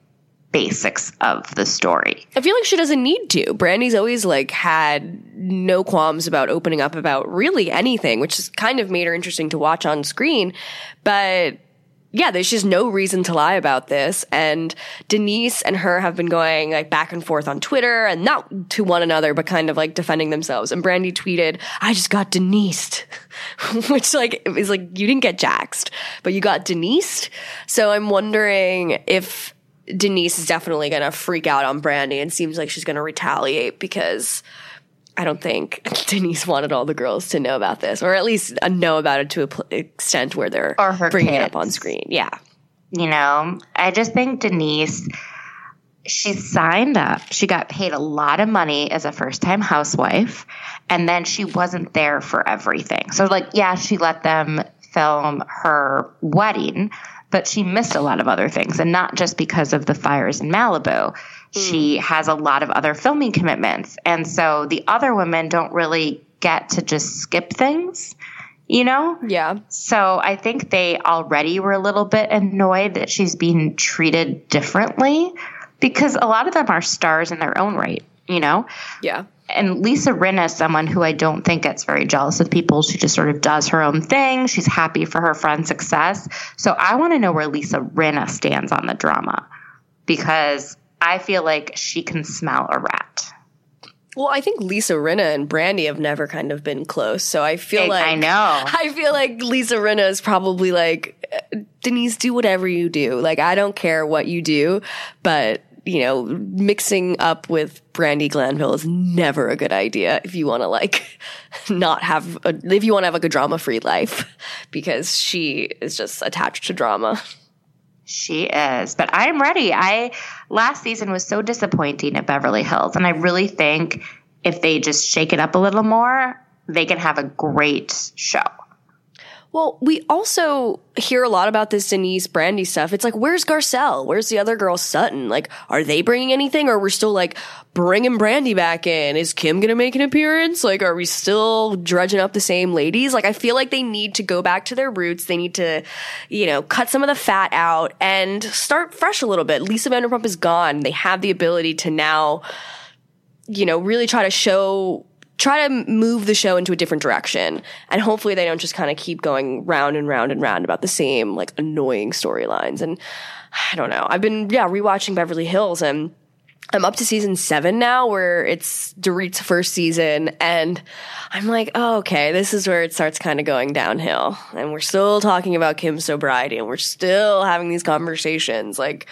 basics of the story. I feel like she doesn't need to. Brandi's always like had no qualms about opening up about really anything, which has kind of made her interesting to watch on screen. But yeah, there's just no reason to lie about this. And Denise and her have been going like back and forth on Twitter and not to one another, but kind of like defending themselves. And Brandi tweeted, I just got Denise, <laughs> which like is like, you didn't get jaxed, but you got Denise. So I'm wondering if Denise is definitely going to freak out on Brandi and seems like she's going to retaliate because I don't think <laughs> Denise wanted all the girls to know about this, or at least uh, know about it to an pl- extent where they're bringing it up on screen. Yeah. You know, I just think Denise, she signed up. She got paid a lot of money as a first time housewife, and then she wasn't there for everything. So, like, yeah, she let them film her wedding, but she missed a lot of other things, and not just because of the fires in Malibu. She mm. has a lot of other filming commitments. And so the other women don't really get to just skip things, you know? Yeah. So I think they already were a little bit annoyed that she's being treated differently because a lot of them are stars in their own right, you know? Yeah. And Lisa Rinna is someone who I don't think gets very jealous of people. She just sort of does her own thing. She's happy for her friend's success. So I want to know where Lisa Rinna stands on the drama because I feel like she can smell a rat. Well, I think Lisa Rinna and Brandi have never kind of been close. So I feel I- like I know. <laughs> I feel like Lisa Rinna is probably like Denise, do whatever you do. Like I don't care what you do, but you know, mixing up with Brandi Glanville is never a good idea if you want to like <laughs> not have a, if you want to have like a drama free life because she is just attached to drama. She is, but I'm ready. I last season was so disappointing at Beverly Hills, and I really think if they just shake it up a little more, they can have a great show. Well, we also hear a lot about this Denise Brandi stuff. It's like, where's Garcelle? Where's the other girl, Sutton? Like, are they bringing anything? Or we're still like bringing Brandi back in? Is Kim gonna make an appearance? Like, are we still dredging up the same ladies? Like, I feel like they need to go back to their roots. They need to, you know, cut some of the fat out and start fresh a little bit. Lisa Vanderpump is gone. They have the ability to now, you know, really try to show try to move the show into a different direction. And hopefully they don't just kind of keep going round and round and round about the same like annoying storylines. And i don't know. I've been yeah rewatching beverly hills and i'm up to season seven now where it's dorit's first season and i'm like oh, okay this is where it starts kind of going downhill. And we're still talking about kim's sobriety and we're still having these conversations. Like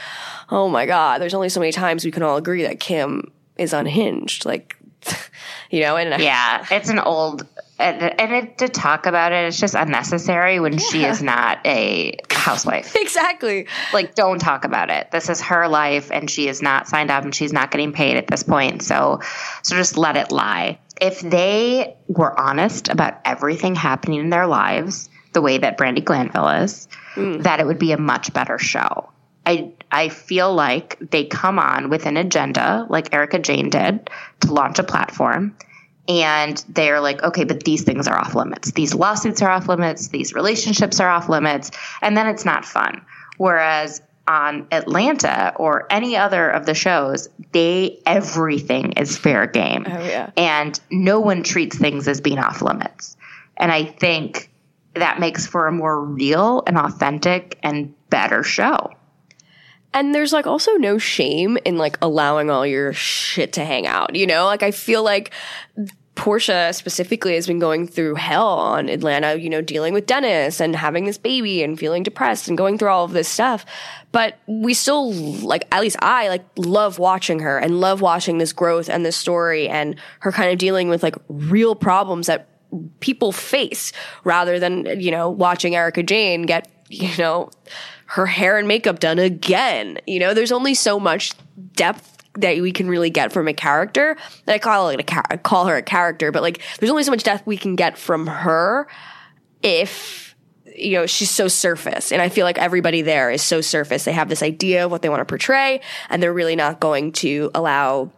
oh my god there's only so many times we can all agree that kim is unhinged. Like <laughs> you know and uh, Yeah, it's an old, and, and it, to talk about it, it's just unnecessary when she is not a housewife. <laughs> exactly like, don't talk about it. This is her life, and she is not signed up, and she's not getting paid at this point. So, so just let it lie. If they were honest about everything happening in their lives, the way that Brandi Glanville is, hmm. that it would be a much better show. I I feel like they come on with an agenda, like Erika Jayne did, to launch a platform. And they're like, okay, but these things are off limits. These lawsuits are off limits. These relationships are off limits. And then it's not fun. Whereas on Atlanta or any other of the shows, they everything is fair game. Oh, yeah. And no one treats things as being off limits. And I think that makes for a more real and authentic and better show. And there's like also no shame in like allowing all your shit to hang out, you know? Like I feel like Porsha specifically has been going through hell on Atlanta, you know, dealing with Dennis and having this baby and feeling depressed and going through all of this stuff. But we still like at least I like love watching her and love watching this growth and this story and her kind of dealing with like real problems that people face rather than, you know, watching Erika Jayne get, you know, her hair and makeup done again. You know, there's only so much depth that we can really get from a character. And I call it a char- I call her a character, but like there's only so much depth we can get from her if you know she's so surface and i feel like everybody there is so surface they have this idea of what they want to portray and they're really not going to allow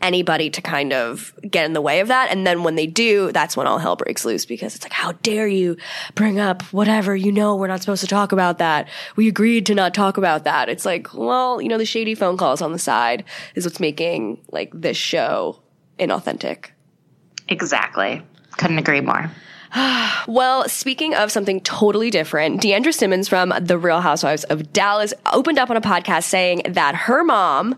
anybody to kind of get in the way of that. And then when they do, that's when all hell breaks loose because it's like, how dare you bring up whatever, you know, we're not supposed to talk about that. We agreed to not talk about that. It's like, well, you know, the shady phone calls on the side is what's making like this show inauthentic. Exactly. Couldn't agree more. <sighs> Well, speaking of something totally different, D'Andra Simmons from The Real Housewives of Dallas opened up on a podcast saying that her mom,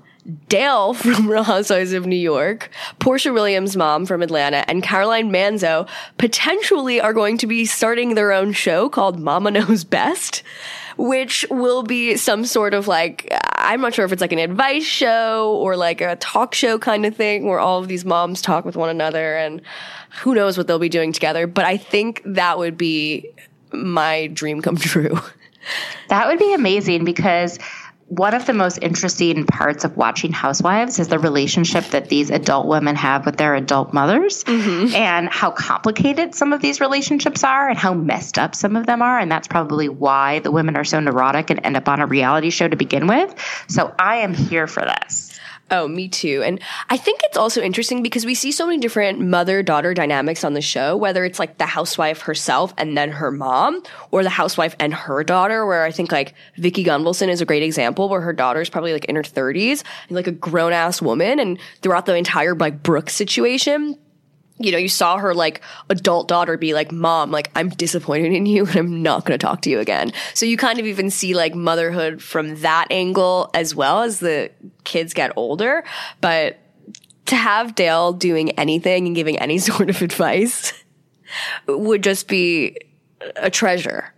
Dale <laughs> from Real Housewives of New York, Porsha Williams' mom from Atlanta, and Caroline Manzo potentially are going to be starting their own show called Mama Knows Best, which will be some sort of like, I'm not sure if it's like an advice show or like a talk show kind of thing where all of these moms talk with one another and who knows what they'll be doing together. But I think that would be my dream come <laughs> true. That would be amazing because one of the most interesting parts of watching Housewives is the relationship that these adult women have with their adult mothers mm-hmm. and how complicated some of these relationships are and how messed up some of them are. And that's probably why the women are so neurotic and end up on a reality show to begin with. So I am here for this. Oh, me too. And I think it's also interesting because we see so many different mother daughter dynamics on the show, whether it's like the housewife herself and then her mom, or the housewife and her daughter, where I think like Vicki Gunvalson is a great example where her daughter is probably like in her 30s and like a grown ass woman. And throughout the entire like Brooke situation, you know, you saw her like adult daughter be like, mom, like, I'm disappointed in you and I'm not going to talk to you again. So you kind of even see like motherhood from that angle as well as the kids get older. But to have Dale doing anything and giving any <laughs> sort of advice would just be a treasure.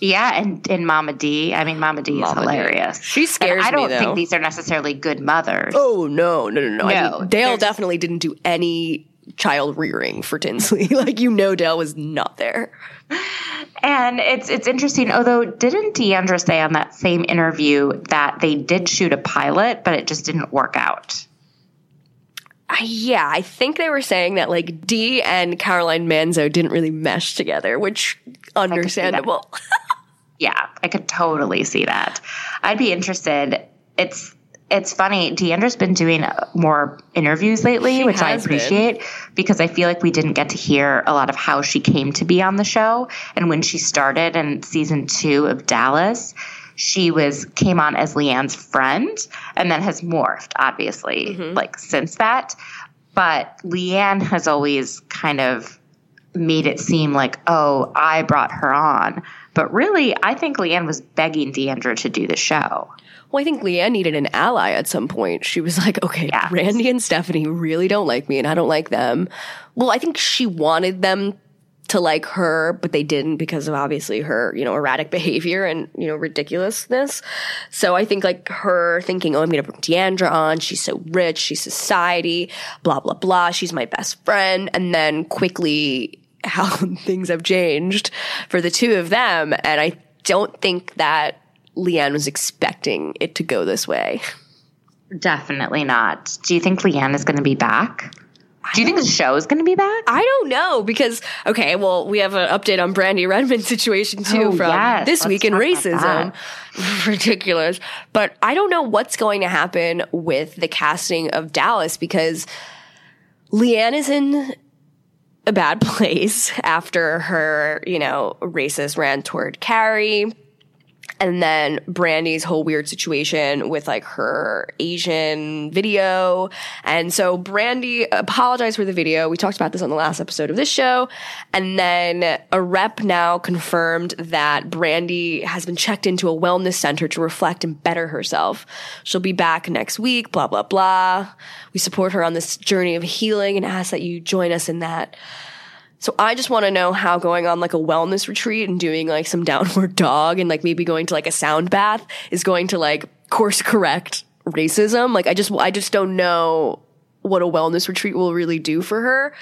Yeah, and in Mama D, I mean, Mama D is Mama hilarious. D. She scares me. I don't me, think these are necessarily good mothers. Oh no, no, no, no! no I mean, Dale definitely didn't do any child rearing for Tinsley. <laughs> like you know Dale was not there. And it's it's interesting, although didn't D'Andra say on that same interview that they did shoot a pilot, but it just didn't work out? Yeah, I think they were saying that like D and Caroline Manzo didn't really mesh together, which understandable. <laughs> yeah, I could totally see that. I'd be interested. It's it's funny. D'Andra's been doing more interviews lately, she which I appreciate been. because I feel like we didn't get to hear a lot of how she came to be on the show. And when she started in season two of Dallas, she was came on as LeeAnne's friend and then has morphed, obviously, mm-hmm. like since that. But LeeAnne has always kind of made it seem like, oh, I brought her on. But really, I think LeeAnne was begging D'Andra to do the show. Well, I think LeeAnne needed an ally at some point. She was like, okay, yes. Randy and Stephanie really don't like me and I don't like them. Well, I think she wanted them to like her, but they didn't because of obviously her, you know, erratic behavior and, you know, ridiculousness. So I think like her thinking, oh, I'm going to bring D'Andra on. She's so rich. She's society, blah, blah, blah. She's my best friend. And then quickly how <laughs> things have changed for the two of them. And I don't think that LeeAnne was expecting it to go this way. Definitely not. Do you think LeeAnne is going to be back? Do you think the show is going to be back? I don't know because okay, well, we have an update on Brandi Redmond situation too oh, from yes. this Let's week in racism. <laughs> Ridiculous, but I don't know what's going to happen with the casting of Dallas because LeeAnne is in a bad <laughs> place after her, you know, racist rant toward Kary and then Brandi's whole weird situation with like her Asian video. And so Brandi apologized for the video. We talked about this on the last episode of this show. And then a rep now confirmed that Brandi has been checked into a wellness center to reflect and better herself. She'll be back next week, blah, blah, blah. We support her on this journey of healing and ask that you join us in that. So I just want to know how going on like a wellness retreat and doing like some <laughs> downward dog and like maybe going to like a sound bath is going to like course correct racism. Like I just I just don't know what a wellness retreat will really do for her.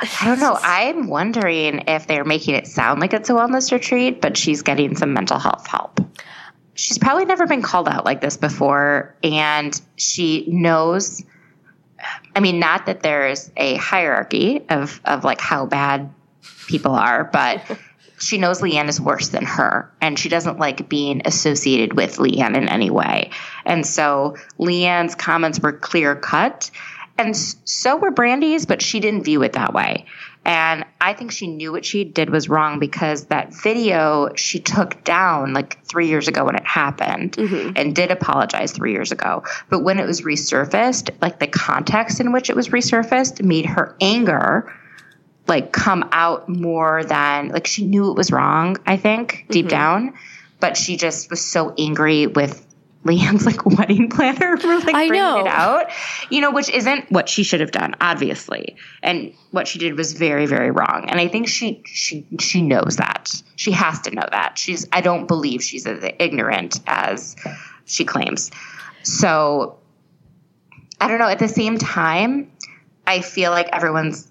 I don't know. I'm wondering if they're making it sound like it's a wellness retreat, but she's getting some mental health help. She's probably never been called out like this before, and she knows I mean, not that there's a hierarchy of, of like how bad people are, but <laughs> she knows LeeAnne is worse than her and she doesn't like being associated with LeeAnne in any way. And so LeeAnne's comments were clear cut and so were Brandi's, but she didn't view it that way. And I think she knew what she did was wrong because that video she took down like three years ago when it happened mm-hmm. and did apologize three years ago. But when it was resurfaced, like the context in which it was resurfaced made her anger like come out more than like she knew it was wrong, I think, deep mm-hmm. down. But she just was so angry with LeeAnne's like <laughs> wedding planner for like I bringing know. it out, you know, which isn't what she should have done, obviously. And what she did was very, very wrong. And I think she she she knows that. She has to know that. She's I don't believe she's as ignorant as she claims. So I don't know. At the same time, I feel like everyone's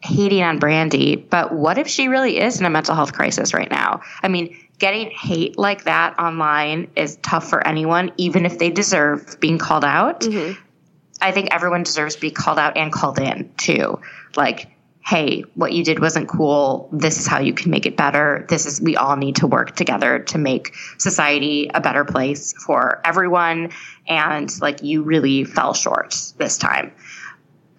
hating on Brandi, but what if she really is in a mental health crisis right now? I mean, getting hate like that online is tough for anyone, even if they deserve being called out. Mm-hmm. I think everyone deserves to be called out and called in too. Like, hey, what you did wasn't cool. This is how you can make it better. This is, we all need to work together to make society a better place for everyone. And like, you really fell short this time.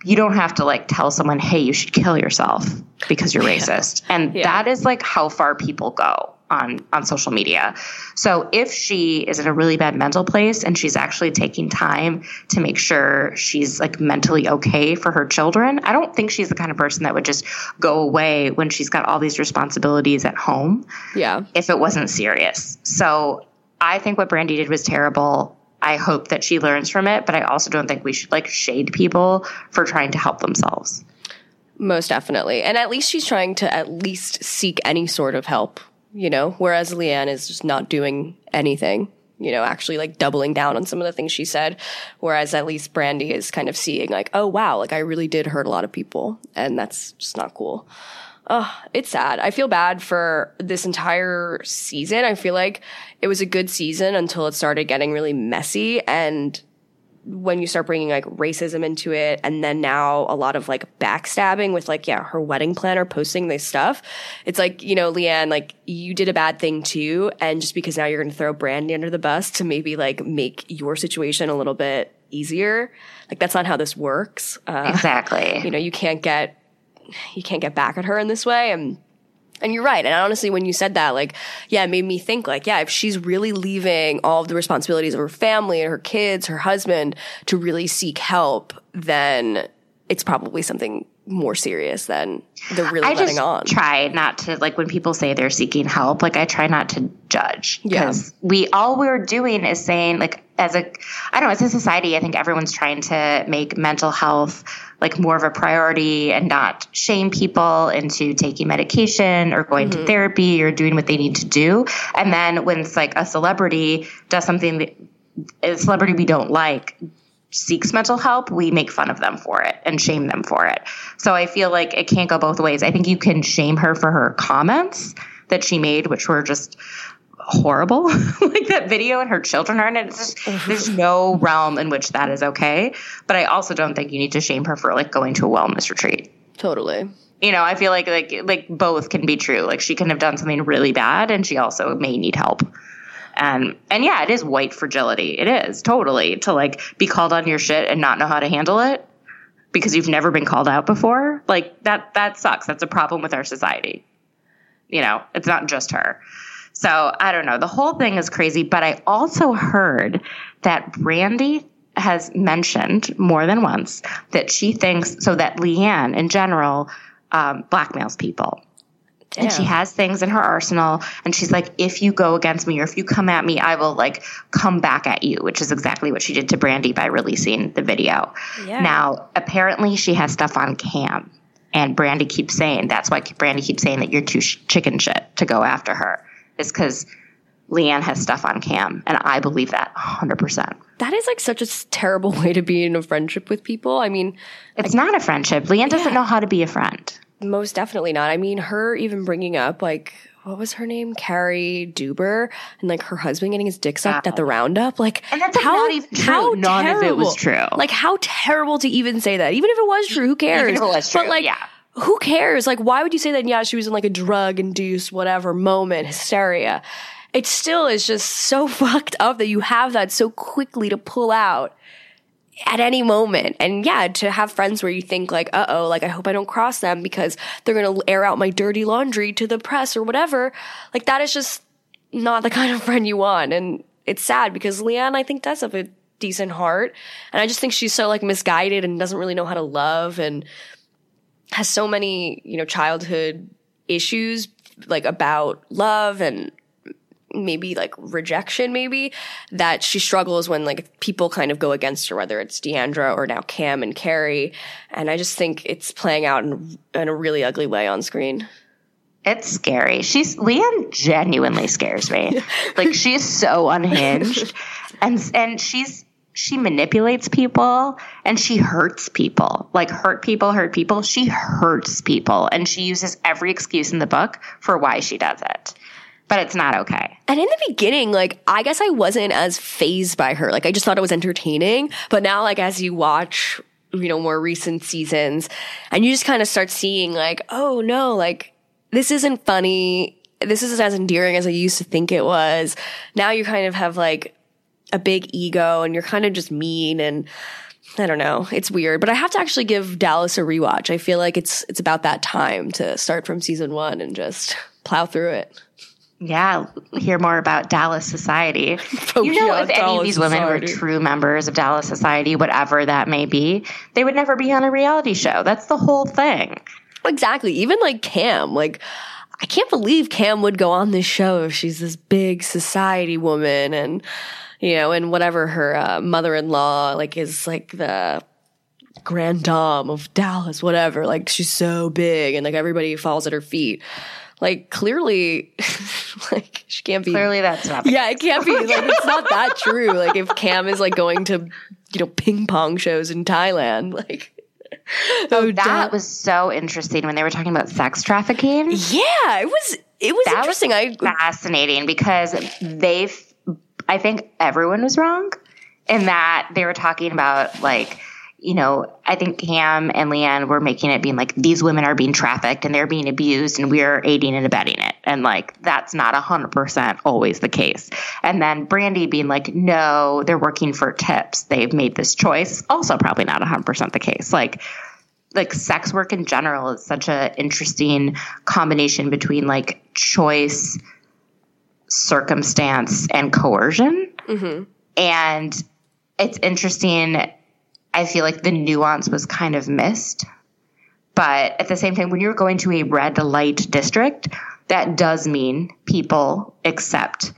You don't have to like tell someone, hey, you should kill yourself because you're <laughs> racist. And yeah. that is like how far people go on on social media. So if she is in a really bad mental place and she's actually taking time to make sure she's like mentally okay for her children, I don't think she's the kind of person that would just go away when she's got all these responsibilities at home. Yeah. If it wasn't serious. So I think what Brandi did was terrible. I hope that she learns from it, but I also don't think we should like shade people for trying to help themselves. Most definitely. And at least she's trying to at least seek any sort of help you know, whereas LeeAnne is just not doing anything, you know, actually like doubling down on some of the things she said. Whereas at least Brandi is kind of seeing like, oh wow, like I really did hurt a lot of people and that's just not cool. Oh, it's sad. I feel bad for this entire season. I feel like it was a good season until it started getting really messy and when you start bringing like racism into it and then now a lot of like backstabbing with like yeah her wedding planner posting this stuff it's like you know leeanne like you did a bad thing too and just because now you're going to throw brandi under the bus to maybe like make your situation a little bit easier like that's not how this works. Uh, exactly. you know you can't get you can't get back at her in this way and and you're right. And honestly, when you said that, like, yeah, it made me think, like, yeah, if she's really leaving all of the responsibilities of her family and her kids, her husband to really seek help, then it's probably something more serious than the really I letting on. Try not to like when people say they're seeking help. Like I try not to judge because yeah. we all we're doing is saying like as a I don't know as a society I think everyone's trying to make mental health like more of a priority and not shame people into taking medication or going mm-hmm. to therapy or doing what they need to do. And then when it's like a celebrity does something that a celebrity we don't like seeks mental help, we make fun of them for it and shame them for it. So I feel like it can't go both ways. I think you can shame her for her comments that she made, which were just horrible. <laughs> Like that video and her children are in it. Just, there's no realm in which that is okay. But i also don't think you need to shame her for like going to a wellness retreat. Totally. You know i feel like like like both can be true. Like she can have done something really bad and she also may need help. And and yeah it is white fragility. It is totally. To like be called on your shit and not know how to handle it because you've never been called out before. Like that that sucks. That's a problem with our society. You know it's not just her so I don't know. The whole thing is crazy. But I also heard that Brandi has mentioned more than once that she thinks so that LeeAnne in general um, blackmails people. Damn. And she has things in her arsenal. And she's like, if you go against me or if you come at me, I will like come back at you, which is exactly what she did to Brandi by releasing the video. Yeah. Now, apparently she has stuff on cam. And Brandi keeps saying, that's why Brandi keeps saying that you're too sh- chicken shit to go after her is because LeeAnne has stuff on cam, and I believe that 100%. That is like such a terrible <laughs> way to be in a friendship with people. I mean, it's not a friendship. LeeAnne doesn't know how to be a friend. Most definitely not. I mean, her even bringing up like what was her name? Cary Deuber, and like her husband getting his dick sucked at the roundup. Like, and that's like, how, not even true. How None terrible. of it was true. Like, how terrible to even say that. Even if it was true, who cares? Even if it was true, but like, yeah who cares? Like, why would you say that? Yeah, she was in like a drug induced, whatever moment, hysteria. It still is just so <laughs> fucked up that you have that so quickly to pull out at any moment. And yeah, to have friends where you think like, uh oh, like I hope I don't cross them because they're going to air out my dirty laundry to the press or whatever. Like that is just not the <laughs> kind of friend you want. And it's sad because LeeAnne, I think, does have a decent heart. And I just think she's so like misguided and doesn't really know how to love and has so many, you know, childhood issues like about love and maybe like rejection maybe that she struggles when like people kind of go against her whether it's d'andra or now Cam and Carrie and I just think it's playing out in, in a really ugly way on screen. It's scary. She's LeeAnne genuinely scares me. <laughs> like she's so unhinged <laughs> and and she's she manipulates people and she hurts people. Like hurt people, hurt people. She hurts people and she uses every excuse in the book for why she does it. but it's not okay. And in the beginning, like, I guess I wasn't as phased by her. Like, I just thought it was entertaining. But now, like, as you watch, you know, more recent seasons and you just kind of start seeing, like, oh no, like, this isn't funny. This isn't as endearing as I used to think it was. Now you kind of have like a big ego and you're kind of just mean and I don't know. It's weird, but I have to actually give Dallas a rewatch. I feel like it's it's about that time to start from season 1 and just plow through it. Yeah, hear more about Dallas Society. <laughs> Oh, you know, yeah, if any of these women were true members of Dallas Society, whatever that may be, they would never be on a reality show. That's the whole thing. Exactly. Even like Cam, like I can't believe Cam would go on this show if she's this big society woman and you know, and whatever her uh, mother-in-law like is like the grand dame of Dallas, whatever. Like she's so big and like everybody falls at her feet. Like clearly, <laughs> like she can't be. Clearly, that's not. Yeah, it can't be. Like it's not that true. Like if Cam is like going to, you know, ping pong shows in Thailand, <laughs> like. Oh, That was so interesting when they were talking about sex trafficking. Yeah, it was it was That was interesting. I fascinating because they've I think everyone was wrong in that they were talking about like you know I think Cam and Leanne were making it being like these women are being trafficked and they're being abused and we're aiding and abetting it. And like that's not a hundred percent always the case. And then Brandi being like no they're working for tips. They've made this choice. Also probably not a hundred percent the case. Like like sex work in general is such a interesting combination between like choice circumstance and coercion. Mm-hmm. And it's interesting i feel like the nuance was kind of missed. But at the same time when you're going to a red light district that does mean people accept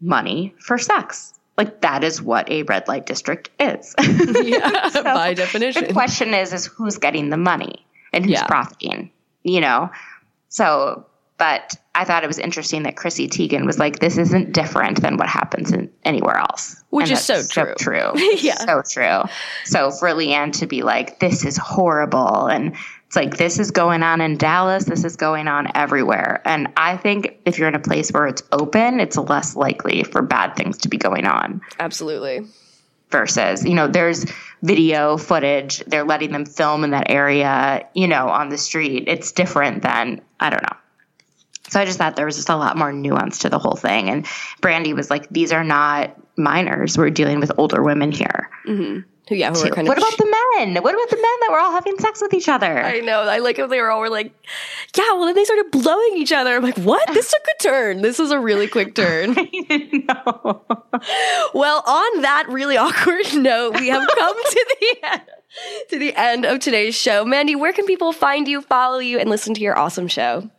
money for sex. Like that is what a red light district is. <laughs> <laughs> So, by definition. the question is is who's getting the money and who's Yeah. profiting you know? So but i thought it was interesting that chrissy teigen was like this isn't different than what happens in anywhere else. Which And is so true. true. <laughs> Yeah. so true. So for leanne to be like this is horrible and it's like this is going on in dallas. This is going on everywhere. And i think if you're in a place where it's open it's less likely for bad things to be going on. Absolutely. versus you know there's video footage. They're letting them film in that area you know on the street. It's different than i don't know so i just thought there was just a lot more nuance to the whole thing and brandi was like these are not minors we're dealing with older women here mm-hmm. Who yeah, who were kind what of about the men what about the men that were all having sex with each other I know. I like how they were all were like, yeah, well then they started blowing each other. I'm like, what? This took a turn. This was a really quick turn. <laughs> no. Well, on that really <laughs> awkward note, we have come <laughs> to the end, to the end of today's show. Mandy, where can people find you, follow you, and listen to your awesome show?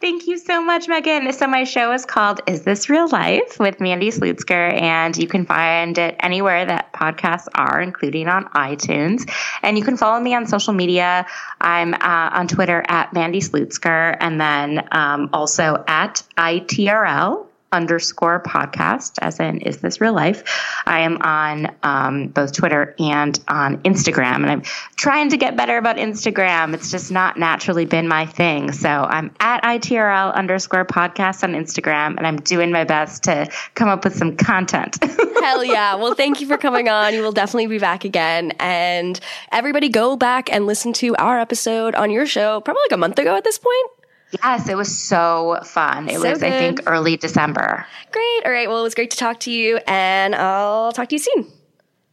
Thank you so much, Megan. So my show is called Is This Real Life with Mandy Slutsker, and you can find it anywhere that podcasts are, including on iTunes. And you can follow me on social media. I'm uh, on Twitter at Mandy Slutsker, and then um, also at ITRL underscore podcast, as in Is This Real Life? I am on um, both Twitter and on Instagram, and I'm trying to get better about Instagram. It's just not naturally been my thing. So I'm at ITRL underscore podcast on Instagram, and I'm doing my best to come up with some content. <laughs> Hell yeah. Well, thank you for coming on. You will definitely be back again. And everybody go back and listen to our episode on your show, probably like a month ago at this point. Yes, it was so fun. It So was, I think, early December. Great. All right. Well, it was great to talk to you, and I'll talk to you soon.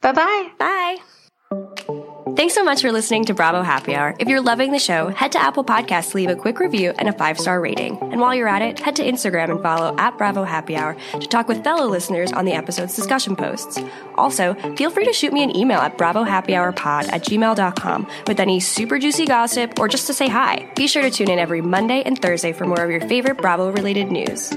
Bye bye bye. Thanks so much for listening to Bravo Happy Hour. If you're loving the show, head to Apple Podcasts leave a quick review and a five star rating. And while you're at it, head to Instagram and follow at Bravo Happy Hour to talk with fellow listeners on the episode's discussion posts. Also, feel free to shoot me an email at bravohappyhourpod at gmail.com with any super juicy gossip or just to say hi. Be sure to tune in every Monday and Thursday for more of your favorite Bravo related news.